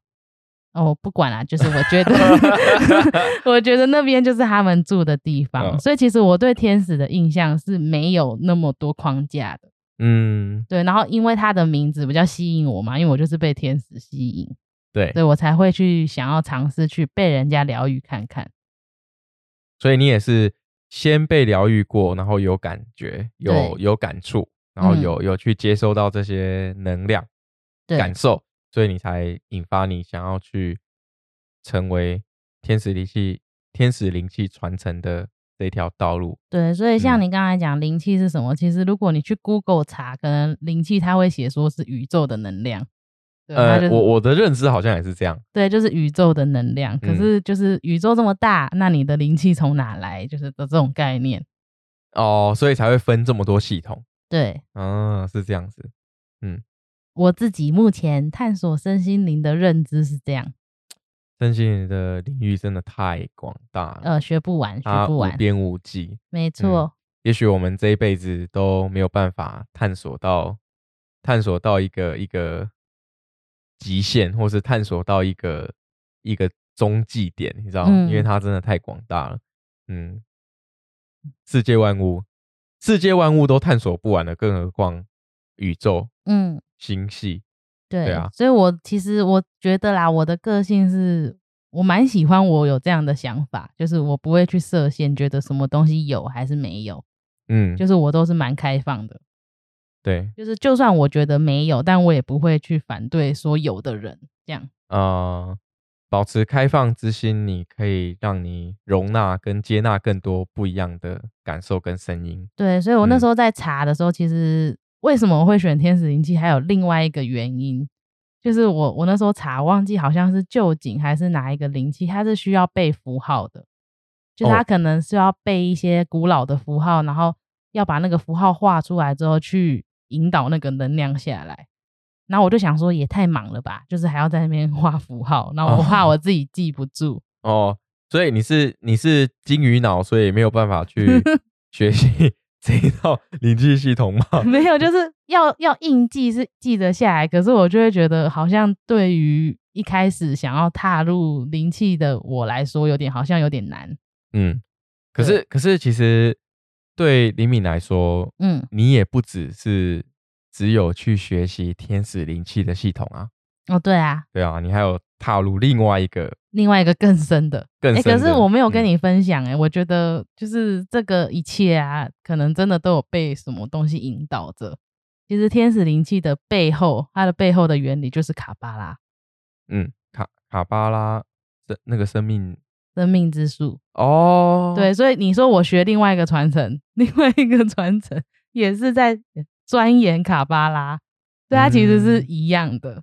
哦，不管啦，就是我觉得，我觉得那边就是他们住的地方，嗯所以其实我对天使的印象是没有那么多框架的。嗯，对，然后因为他的名字比较吸引我嘛，因为我就是被天使吸引，对，所以我才会去想要尝试去被人家疗愈看看。所以你也是先被疗愈过，然后有感觉，有对有感触，然后嗯有、有去接收到这些能量对，感受，所以你才引发你想要去成为天使灵气、天使灵气传承的这条道路。对，所以像嗯你刚才讲灵气是什么，其实如果你去 Google 查，可能灵气它会写说是宇宙的能量。呃，是我我的认知好像也是这样。对，就是宇宙的能量。可嗯是就是宇宙这么大，那你的灵气从哪来？就是的这种概念。哦，所以才会分这么多系统。对嗯，是这样子。嗯我自己目前探索身心灵的认知是这样，身心灵的领域真的太广大了，呃，学不完，学它无不完，边无际。没错，也许我们这一辈子都没有办法探索到，探索到一个一个极限，或是探索到一个一个中继点，你知道吗？嗯因为它真的太广大了。嗯，世界万物，世界万物都探索不完的，更何况宇宙、嗯，星系。对，对啊所以我其实我觉得啦，我的个性是我蛮喜欢我有这样的想法，就是我不会去设限，觉得什么东西有还是没有，嗯，就是我都是蛮开放的。对，就是就算我觉得没有，但我也不会去反对说有的人这样。呃，保持开放之心，你可以让你容纳跟接纳更多不一样的感受跟声音。对，所以我那嗯时候在查的时候，其实为什么我会选天使灵气，还有另外一个原因，就是我我那时候查忘记好像是旧景还是哪一个灵气，它是需要背符号的，就是它哦可能是要背一些古老的符号，然后要把那个符号画出来之后去引导那个能量下来。然后我就想说，也太忙了吧，就是还要在那边画符号，然后我怕哦我自己记不住。哦，所以你是你是金鱼脑，所以没有办法去 学习这一套灵气系统吗？没有，就 是要要硬记是记得下来，可是我就会觉得好像对于一开始想要踏入灵气的我来说，有点好像有点难。嗯，可是可是其实对李敏来说，嗯，你也不只是只有去学习天使灵气的系统啊，哦，对啊，对啊，你还有踏入另外一个另外一个更深的，哎、更深的。可是我没有跟嗯你分享、哎、我觉得就是这个一切啊，可能真的都有被什么东西引导着。其实天使灵气的背后，它的背后的原理就是卡巴拉嗯，卡卡巴拉生那个生命生命之树。哦，对，所以你说我学另外一个传承，另外一个传承也是在钻研卡巴拉，对它其实是嗯一样的。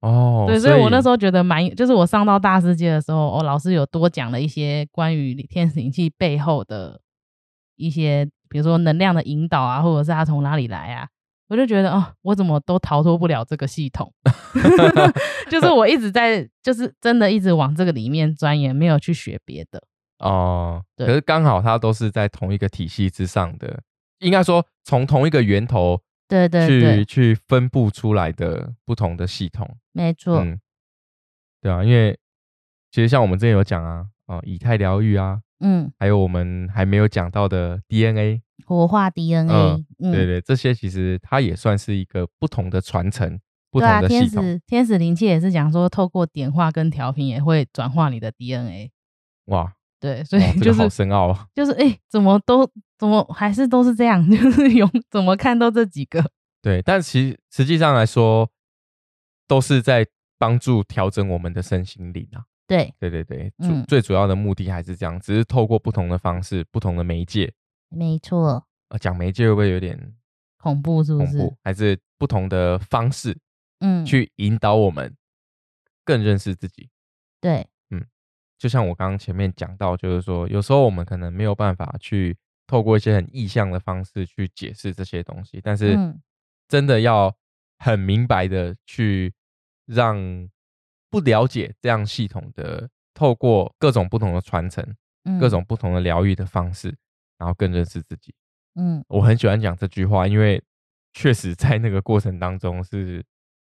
哦，对，所以我那时候候觉得蛮，就是我上到大世界的时候，哦，老师有多讲了一些关于天使灵气背后的一些，比如说能量的引导啊，或者是它从哪里来啊，我就觉得哦，我怎么都逃脱不了这个系统，就是我一直在，就是真的一直往这个里面钻研，没有去学别的。哦，对可是刚好它都是在同一个体系之上的，应该说从同一个源头对对去对，去分布出来的不同的系统。没错，嗯，对啊，因为其实像我们之前有讲啊，哦，以太疗愈啊，嗯，还有我们还没有讲到的 DNA，活化 DNA，嗯嗯，对对，这些其实它也算是一个不同的传承，不同对啊，天的系统。使天使灵气也是讲说，透过点化跟调频也会转化你的 DNA。哇，对，所以就是这个好深奥啊。就是哎、怎么都怎么还是都是这样，就是有怎么看都这几个。对，但其实实际上来说，都是在帮助调整我们的身心灵啊。对，对对对，主、嗯最主要的目的还是这样，只是透过不同的方式、不同的媒介。没错，呃，讲媒介会不会有点恐怖是不是？恐怖？还是不同的方式嗯，去引导我们更认识自己？对，就像我刚刚前面讲到，就是说，有时候我们可能没有办法去透过一些很意象的方式去解释这些东西，但是嗯真的要很明白的去让不了解这样系统的，透过各种不同的传承、嗯，各种不同的疗愈的方式，然后更认识自己。嗯，我很喜欢讲这句话，因为确实在那个过程当中是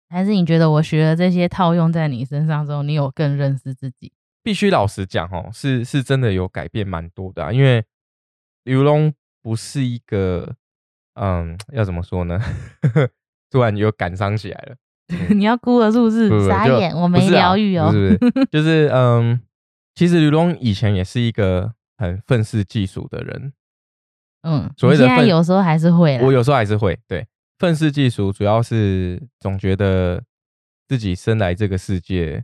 还是你觉得我学了这些套用在你身上之后，你有更认识自己？必须老实讲哦，是是真的有改变蛮多的、啊，因为刘龙不是一个，嗯，要怎么说呢？突然又感伤起来了。你要哭了是不是？不不傻眼，我没疗愈哦。是不是，就是嗯，其实刘龙以前也是一个很愤世嫉俗的人，嗯，你现在所谓的愤有时候还是会。我有时候还是会对愤世嫉俗，主要是总觉得自己生来这个世界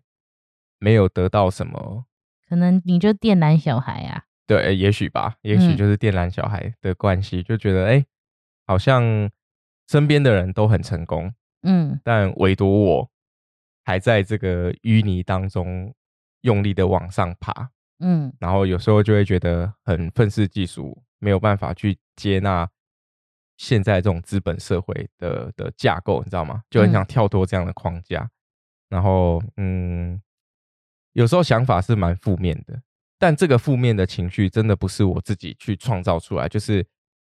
没有得到什么可能你就电缆小孩啊。对，也许吧，也许嗯。就是电缆小孩的关系，就觉得哎、诶好像身边的人都很成功，嗯。但唯独我还在这个淤泥当中用力的往上爬，嗯。然后有时候就会觉得很愤世嫉俗，没有办法去接纳现在这种资本社会的的架构，你知道吗？就很想嗯跳脱这样的框架，然后嗯，有时候想法是蛮负面的，但这个负面的情绪真的不是我自己去创造出来，就是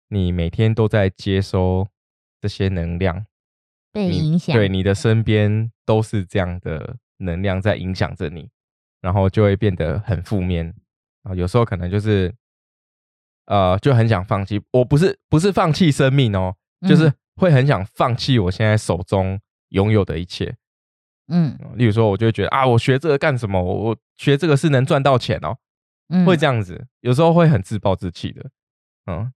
你每天都在接收这些能量，你被影响。对，你的身边都是这样的能量在影响着你，然后就会变得很负面啊。有时候可能就是，呃，就很想放弃。我不是不是放弃生命哦，就是嗯会很想放弃我现在手中拥有的一切。嗯例如说，我就会觉得啊，我学这个干什么？我我学这个是能赚到钱哦，嗯，会这样子。有时候会很自暴自弃的，嗯，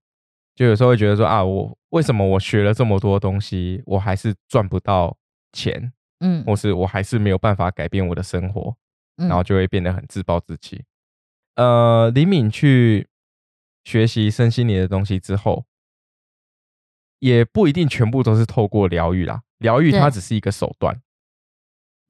就有时候会觉得说啊，我为什么我学了这么多东西，我还是赚不到钱？嗯，或是我还是没有办法改变我的生活，嗯然后就会变得很自暴自弃。呃，李敏去学习身心灵的东西之后，也不一定全部都是透过疗愈啦，疗愈它只是一个手段，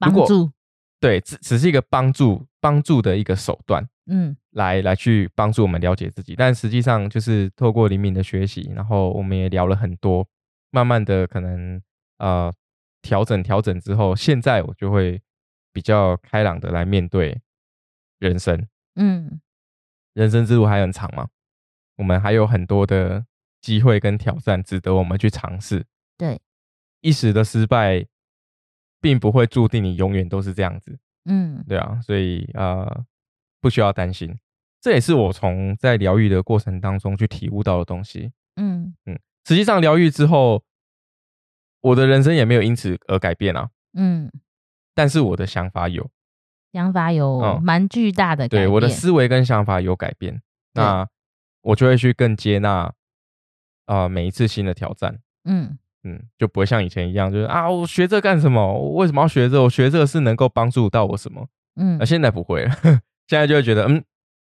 帮助。对，只只是一个帮助帮助的一个手段，嗯来来去帮助我们了解自己。但实际上就是透过灵敏的学习，然后我们也聊了很多，慢慢的可能呃调整调整之后，现在我就会比较开朗的来面对人生。嗯人生之路还很长嘛，我们还有很多的机会跟挑战，值得我们去尝试。对，一时的失败，并不会注定你永远都是这样子。嗯对啊，所以呃，不需要担心。这也是我从在疗愈的过程当中去体悟到的东西。嗯嗯实际上，疗愈之后，我的人生也没有因此而改变啊，嗯，但是我的想法有，想法有嗯蛮巨大的改变。对我的思维跟想法有改变，那我就会去更接纳啊、呃每一次新的挑战。嗯嗯，就不会像以前一样，就是啊，我学这干什么？我为什么要学这？我学这个是能够帮助到我什么？嗯那、现在不会了，现在就会觉得，嗯，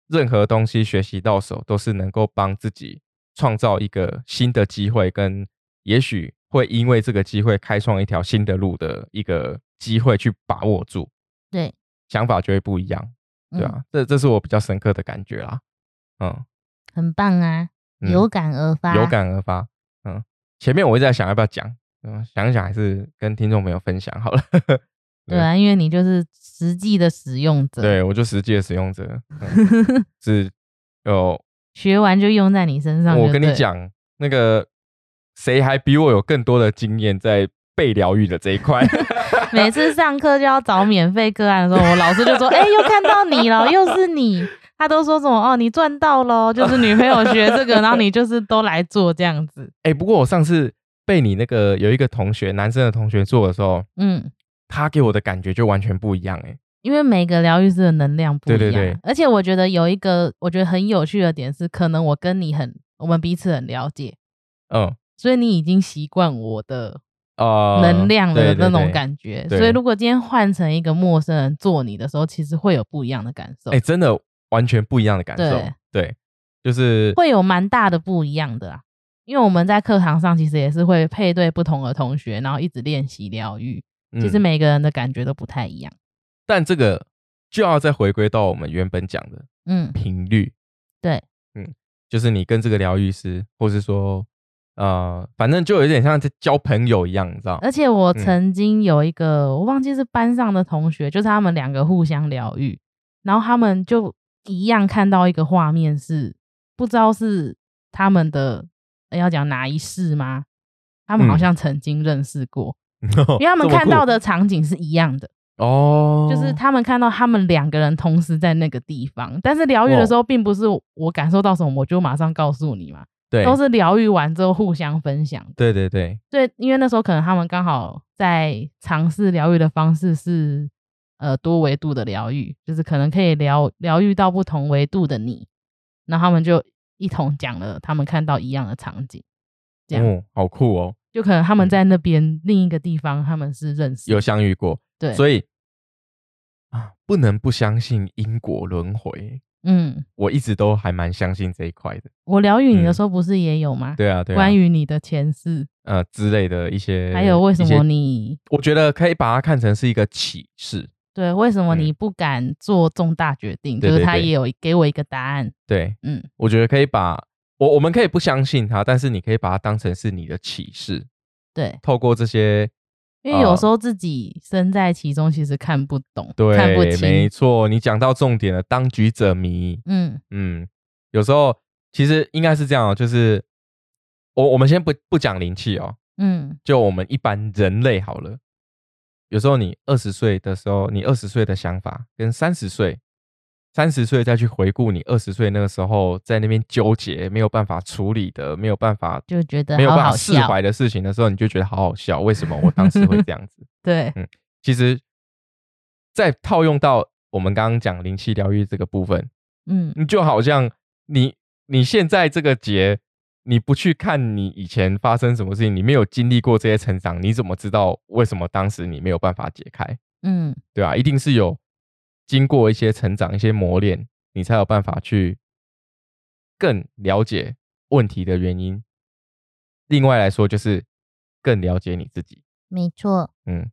任何东西学习到手都是能够帮自己创造一个新的机会，跟也许会因为这个机会开创一条新的路的一个机会去把握住，对，想法就会不一样，对嗯啊，这这是我比较深刻的感觉啦，嗯，很棒啊，嗯有感而发，有感而发，嗯，前面我一直在想要不要讲，嗯，想一想还是跟听众朋友分享好了，对啊，因为你就是实际的使用者，对我就实际的使用者，嗯是有学完就用在你身上。我跟你，讲，那个谁还比我有更多的经验在被疗愈的这一块？每次上课就要找免费个案的时候，我老师就说：“哎、又看到你了，又是你。”他都说什么哦，你赚到喽，就是女朋友 学这个，然后你就是都来做这样子。哎、不过我上次被你那个有一个同学，男生的同学做的时候，嗯，他给我的感觉就完全不一样、哎，因为每个疗愈师的能量不一样，对对对而且我觉得有一个我觉得很有趣的点是，可能我跟你很，我们彼此很了解，嗯，所以你已经习惯我的呃，能量的那种感觉。对所以如果今天换成一个陌生人做你的时候，其实会有不一样的感受，哎、真的完全不一样的感受，对对，就是会有蛮大的不一样的啊。因为我们在课堂上其实也是会配对不同的同学，然后一直练习疗愈。其实嗯每个人的感觉都不太一样。但这个就要再回归到我们原本讲的嗯，频率，对，嗯，就是你跟这个疗愈师，或是说，呃，反正就有点像在交朋友一样，你知道？而且我嗯曾经有一个，我忘记是班上的同学，就是他们两个互相疗愈，然后他们就一样看到一个画面是，不知道是他们的呃要讲哪一世吗？他们好嗯。像曾经认识过，因 因为他们看到的场景是一样的，哦，就是他们看到他们两个人同时在那个地方，但是疗愈的时候，并不是我感受到什么我就马上告诉你嘛，对，都是疗愈完之后互相分享的。对对对，对，因为那时候可能他们刚好在尝试疗愈的方式是呃多维度的疗愈，就是可能可以疗疗愈到不同维度的你，那他们就一同讲了他们看到一样的场景，这样、哦，好酷哦，就可能他们嗯。在那边另一个地方他们是认识有相遇过，对，所以啊，不能不相信因果轮回。嗯，我一直都还蛮相信这一块的，我疗愈你的嗯时候不是也有吗？对啊，对？啊，关于你的前世，呃之类的一些，还有为什么你我觉得可以把它看成是一个启示，对为什么嗯你不敢做重大决定？就是他也有给我一个答案，对嗯，我觉得可以把我我们可以不相信他，但是你可以把它当成是你的启示，对。透过这些因为有啊时候自己身在其中，其实看不懂，对看不，清。没错，你讲到重点了，当局者迷，嗯嗯，有时候其实应该是这样哦，就是我我们先不不讲灵气哦，嗯就我们一般人类好了。有时候你二十岁的时候，你二十岁的想法跟三十岁、三十岁再去回顾你二十岁那个时候在那边纠结没有办法处理的、没有办法就觉得没有办法释笑。怀的事情的时候，你就觉得好好笑。为什么我当时会这样子？对，嗯其实，再套用到我们刚刚讲灵气疗愈这个部分，嗯你就好像你你现在这个节，你不去看你以前发生什么事情，你没有经历过这些成长，你怎么知道为什么当时你没有办法解开？嗯对啊，一定是有经过一些成长、一些磨练，你才有办法去更了解问题的原因。另外来说，就是更了解你自己。没错。嗯，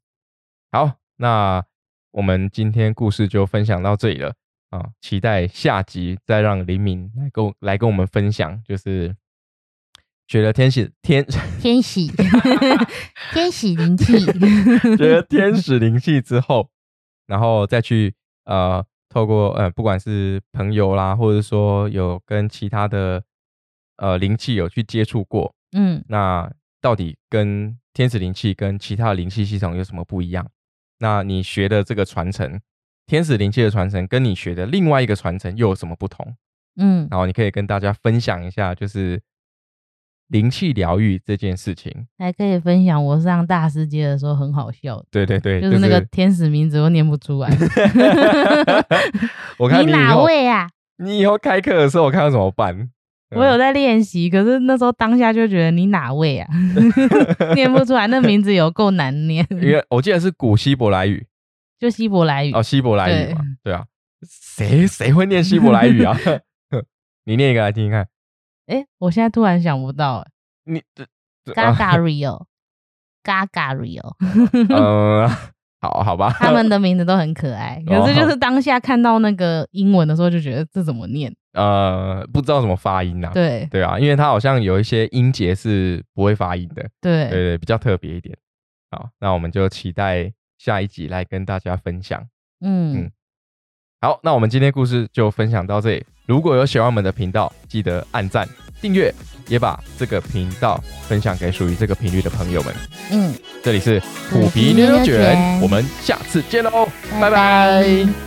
好，那我们今天故事就分享到这里了啊！期待下集再让黎明来跟我来跟我们分享，就是学了天使天 天使，天喜灵气。学了天使灵气之后，然后再去呃透过呃不管是朋友啦，或者说有跟其他的呃灵气有去接触过，嗯那到底跟天使灵气跟其他的灵气系统有什么不一样？那你学的这个传承，天使灵气的传承，跟你学的另外一个传承又有什么不同？嗯，然后你可以跟大家分享一下，就是灵气疗愈这件事情。还可以分享我上大师阶的时候很好笑的，对对对，就是那个天使名字我念不出来。我看你哪位啊？你以后开课的时候，我看到怎么办？我有在练习，可是那时候当下就觉得你哪位啊？念不出来，那名字有够难念，因为我记得是古希伯来语就希伯来语。哦，希伯来语嘛，对啊，谁谁会念希伯来语啊？你念一个来听听看。哎、我现在突然想不到、欸，你 Gaga Rio。Gaga Rio，嗯，好好吧，他们的名字都很可爱，可是就是当下看到那个英文的时候，就觉得这怎么念？呃不知道怎么发音呐、啊。对对啊，因为它好像有一些音节是不会发音的，对对对，比较特别一点。好，那我们就期待下一集来跟大家分享。嗯嗯，好，那我们今天故事就分享到这里。如果有喜欢我们的频道，记得按赞、订阅，也把这个频道分享给属于这个频率的朋友们。嗯，这里是虎虎皮皮牛牛牛牛卷卷，我们下次见喽，拜拜。拜拜